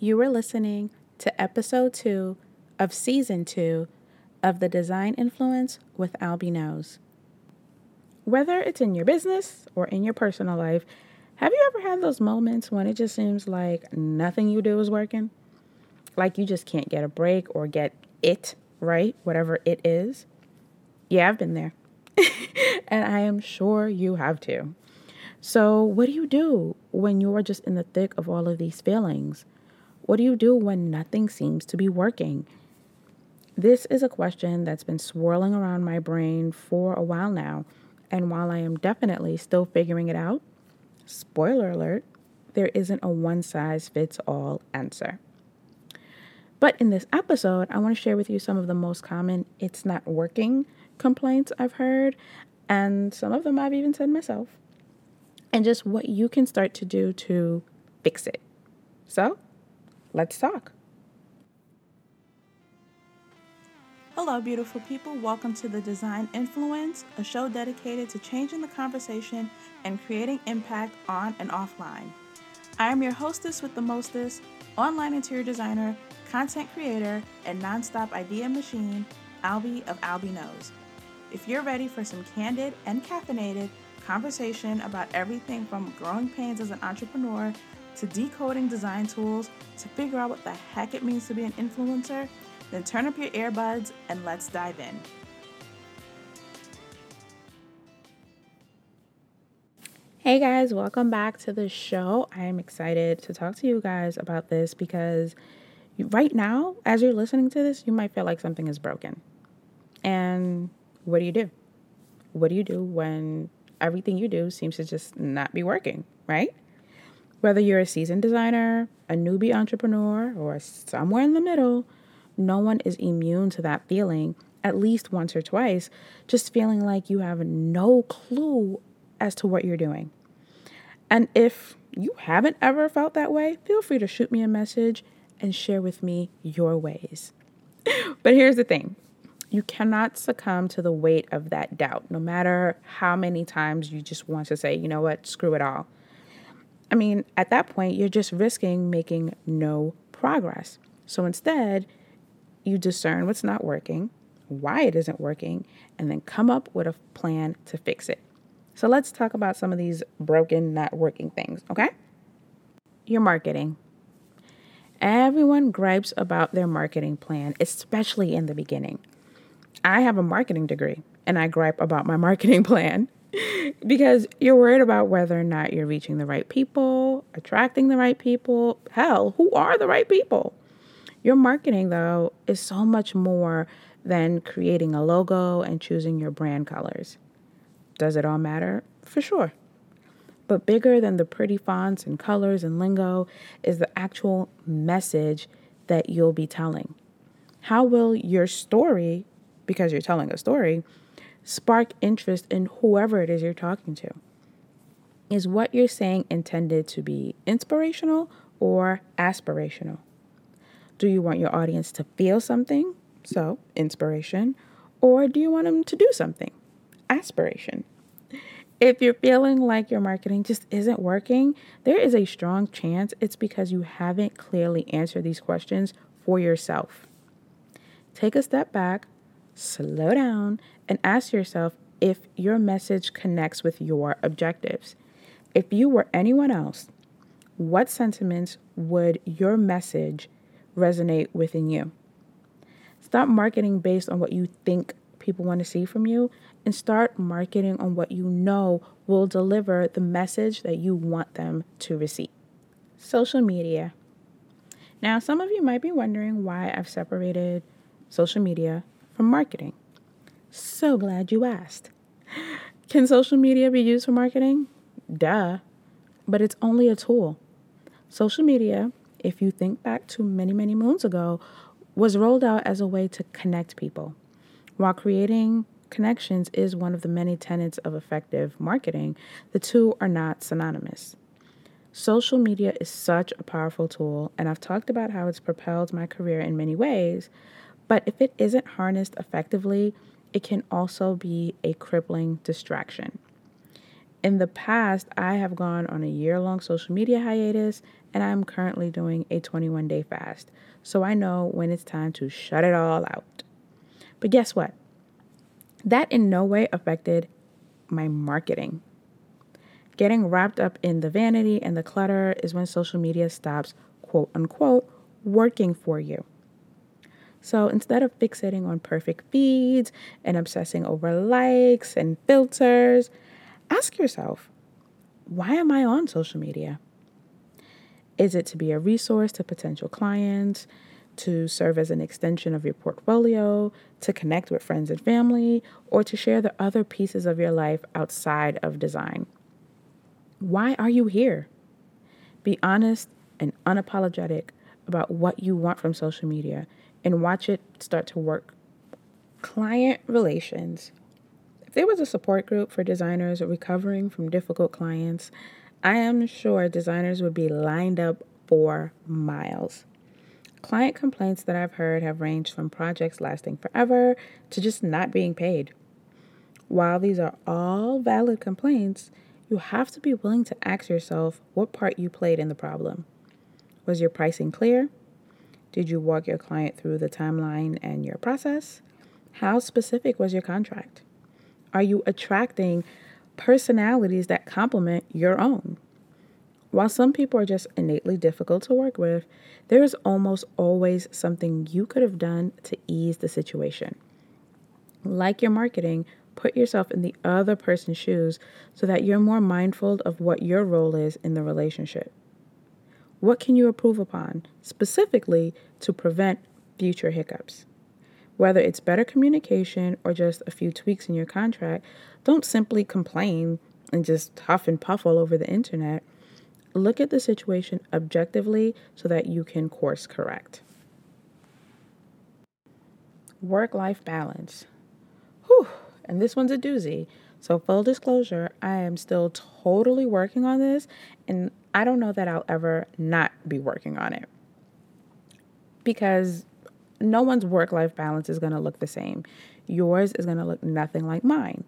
You are listening to episode two of season two of the Design Influence with Albie Knows. Whether it's in your business or in your personal life, have you ever had those moments when it just seems like nothing you do is working? Like you just can't get a break or get it right, whatever it is? Yeah, I've been there. and I am sure you have too. So, what do you do when you're just in the thick of all of these feelings? What do you do when nothing seems to be working? This is a question that's been swirling around my brain for a while now. And while I am definitely still figuring it out, spoiler alert, there isn't a one size fits all answer. But in this episode, I want to share with you some of the most common it's not working complaints I've heard, and some of them I've even said myself, and just what you can start to do to fix it. So, Let's talk. Hello, beautiful people. Welcome to the Design Influence, a show dedicated to changing the conversation and creating impact on and offline. I am your hostess with the mostest, online interior designer, content creator, and nonstop idea machine, Albie of Albie Knows. If you're ready for some candid and caffeinated conversation about everything from growing pains as an entrepreneur to decoding design tools to figure out what the heck it means to be an influencer, then turn up your earbuds and let's dive in. Hey guys, welcome back to the show. I am excited to talk to you guys about this because right now, as you're listening to this, you might feel like something is broken. And what do you do? What do you do when everything you do seems to just not be working, right? Whether you're a seasoned designer, a newbie entrepreneur, or somewhere in the middle, no one is immune to that feeling at least once or twice, just feeling like you have no clue as to what you're doing. And if you haven't ever felt that way, feel free to shoot me a message and share with me your ways. but here's the thing you cannot succumb to the weight of that doubt, no matter how many times you just want to say, you know what, screw it all. I mean, at that point, you're just risking making no progress. So instead, you discern what's not working, why it isn't working, and then come up with a plan to fix it. So let's talk about some of these broken, not working things, okay? Your marketing. Everyone gripes about their marketing plan, especially in the beginning. I have a marketing degree and I gripe about my marketing plan because you're worried about whether or not you're reaching the right people, attracting the right people. Hell, who are the right people? Your marketing, though, is so much more than creating a logo and choosing your brand colors. Does it all matter? For sure. But bigger than the pretty fonts and colors and lingo is the actual message that you'll be telling. How will your story, because you're telling a story, spark interest in whoever it is you're talking to. Is what you're saying intended to be inspirational or aspirational? Do you want your audience to feel something? So, inspiration. Or do you want them to do something? Aspiration. If you're feeling like your marketing just isn't working, there is a strong chance it's because you haven't clearly answered these questions for yourself. Take a step back, slow down, and ask yourself if your message connects with your objectives. If you were anyone else, what sentiments would your message resonate within you? Stop marketing based on what you think people want to see from you and start marketing on what you know will deliver the message that you want them to receive. Social media. Now, some of you might be wondering why I've separated social media from marketing. So glad you asked. Can social media be used for marketing? Duh. But it's only a tool. Social media, if you think back to many, many moons ago, was rolled out as a way to connect people. While creating connections is one of the many tenets of effective marketing, the two are not synonymous. Social media is such a powerful tool, and I've talked about how it's propelled my career in many ways. But if it isn't harnessed effectively, it can also be a crippling distraction. In the past, I have gone on a year long social media hiatus and I'm currently doing a 21 day fast. So I know when it's time to shut it all out. But guess what? That in no way affected my marketing. Getting wrapped up in the vanity and the clutter is when social media stops, quote unquote, working for you. So instead of fixating on perfect feeds and obsessing over likes and filters, ask yourself why am I on social media? Is it to be a resource to potential clients, to serve as an extension of your portfolio, to connect with friends and family, or to share the other pieces of your life outside of design? Why are you here? Be honest and unapologetic about what you want from social media and watch it start to work. Client relations. If there was a support group for designers recovering from difficult clients, I am sure designers would be lined up for miles. Client complaints that I've heard have ranged from projects lasting forever to just not being paid. While these are all valid complaints, you have to be willing to ask yourself what part you played in the problem. Was your pricing clear? Did you walk your client through the timeline and your process? How specific was your contract? Are you attracting personalities that complement your own. While some people are just innately difficult to work with, there is almost always something you could have done to ease the situation. Like your marketing, put yourself in the other person's shoes so that you're more mindful of what your role is in the relationship. What can you improve upon specifically to prevent future hiccups? Whether it's better communication or just a few tweaks in your contract, don't simply complain and just huff and puff all over the internet. Look at the situation objectively so that you can course correct. Work life balance. Whew, and this one's a doozy. So, full disclosure, I am still totally working on this, and I don't know that I'll ever not be working on it. Because no one's work life balance is going to look the same. Yours is going to look nothing like mine.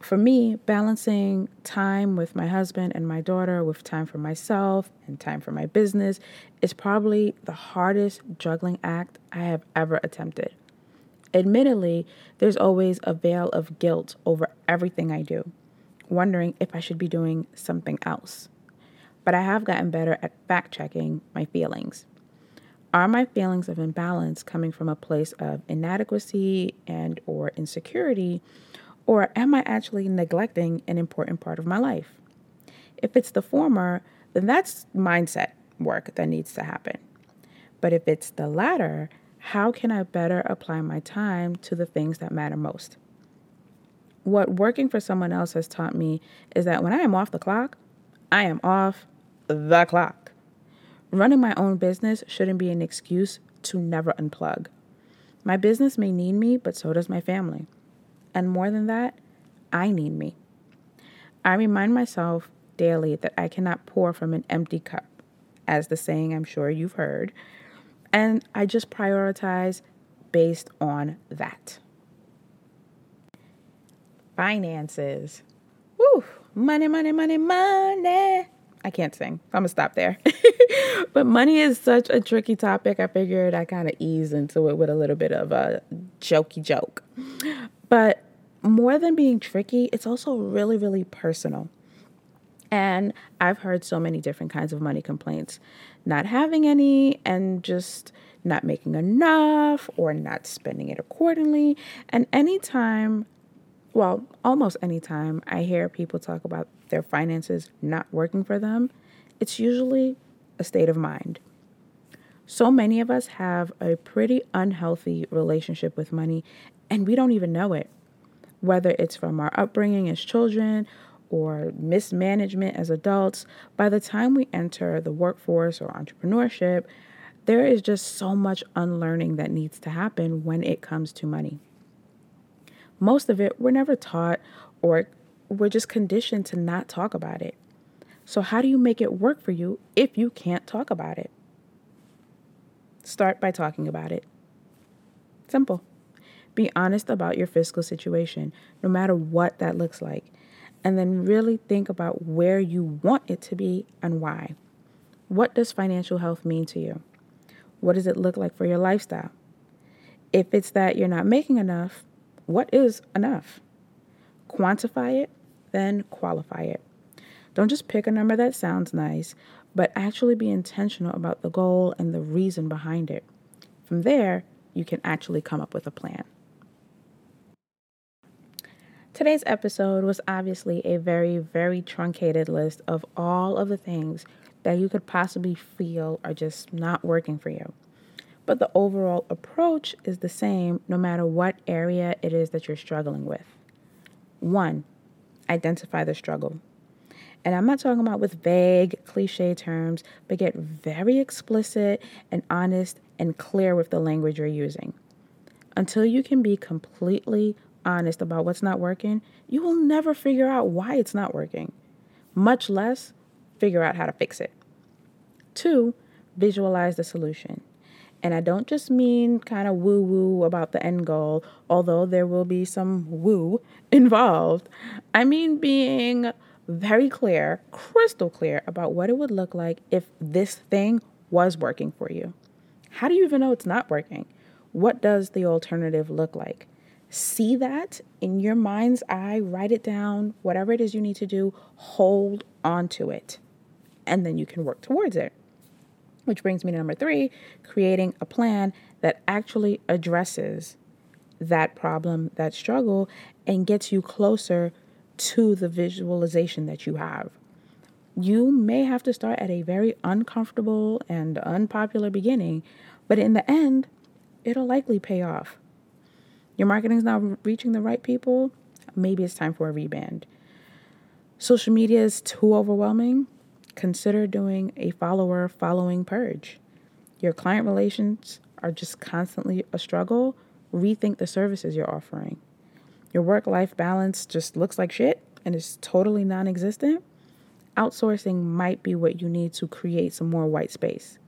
For me, balancing time with my husband and my daughter with time for myself and time for my business is probably the hardest juggling act I have ever attempted. Admittedly, there's always a veil of guilt over everything I do, wondering if I should be doing something else. But I have gotten better at fact checking my feelings. Are my feelings of imbalance coming from a place of inadequacy and or insecurity or am I actually neglecting an important part of my life? If it's the former, then that's mindset work that needs to happen. But if it's the latter, how can I better apply my time to the things that matter most? What working for someone else has taught me is that when I am off the clock, I am off the clock. Running my own business shouldn't be an excuse to never unplug. My business may need me, but so does my family. And more than that, I need me. I remind myself daily that I cannot pour from an empty cup, as the saying I'm sure you've heard. And I just prioritize based on that. Finances. Woo! Money, money, money, money. I can't sing. I'm gonna stop there. but money is such a tricky topic. I figured I kind of ease into it with a little bit of a jokey joke. But more than being tricky, it's also really, really personal. And I've heard so many different kinds of money complaints not having any and just not making enough or not spending it accordingly. And anytime well, almost anytime I hear people talk about their finances not working for them, it's usually a state of mind. So many of us have a pretty unhealthy relationship with money, and we don't even know it. Whether it's from our upbringing as children or mismanagement as adults, by the time we enter the workforce or entrepreneurship, there is just so much unlearning that needs to happen when it comes to money most of it we're never taught or we're just conditioned to not talk about it. So, how do you make it work for you if you can't talk about it? Start by talking about it. Simple. Be honest about your fiscal situation, no matter what that looks like. And then really think about where you want it to be and why. What does financial health mean to you? What does it look like for your lifestyle? If it's that you're not making enough, what is enough? Quantify it, then qualify it. Don't just pick a number that sounds nice, but actually be intentional about the goal and the reason behind it. From there, you can actually come up with a plan. Today's episode was obviously a very, very truncated list of all of the things that you could possibly feel are just not working for you. But the overall approach is the same no matter what area it is that you're struggling with. One, identify the struggle. And I'm not talking about with vague, cliche terms, but get very explicit and honest and clear with the language you're using. Until you can be completely honest about what's not working, you will never figure out why it's not working, much less figure out how to fix it. Two, visualize the solution. And I don't just mean kind of woo woo about the end goal, although there will be some woo involved. I mean being very clear, crystal clear about what it would look like if this thing was working for you. How do you even know it's not working? What does the alternative look like? See that in your mind's eye, write it down, whatever it is you need to do, hold on to it, and then you can work towards it. Which brings me to number three creating a plan that actually addresses that problem, that struggle, and gets you closer to the visualization that you have. You may have to start at a very uncomfortable and unpopular beginning, but in the end, it'll likely pay off. Your marketing is not reaching the right people, maybe it's time for a rebrand. Social media is too overwhelming. Consider doing a follower following purge. Your client relations are just constantly a struggle. Rethink the services you're offering. Your work life balance just looks like shit and is totally non existent. Outsourcing might be what you need to create some more white space.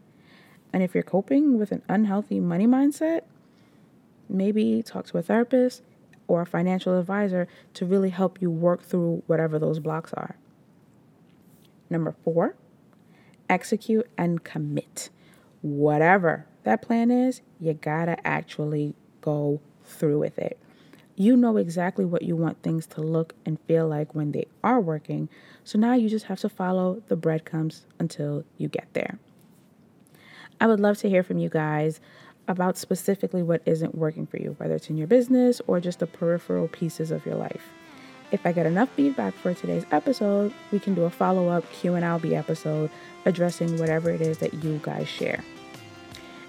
And if you're coping with an unhealthy money mindset, maybe talk to a therapist or a financial advisor to really help you work through whatever those blocks are. Number four, execute and commit. Whatever that plan is, you gotta actually go through with it. You know exactly what you want things to look and feel like when they are working, so now you just have to follow the breadcrumbs until you get there. I would love to hear from you guys about specifically what isn't working for you, whether it's in your business or just the peripheral pieces of your life. If I get enough feedback for today's episode, we can do a follow-up Q&A episode addressing whatever it is that you guys share.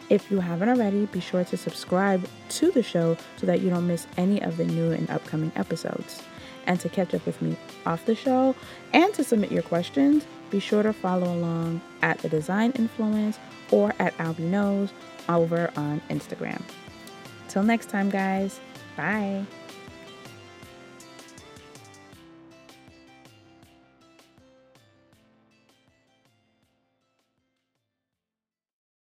If you haven't already, be sure to subscribe to the show so that you don't miss any of the new and upcoming episodes. And to catch up with me off the show and to submit your questions, be sure to follow along at The Design Influence or at Albie Knows over on Instagram. Till next time, guys. Bye.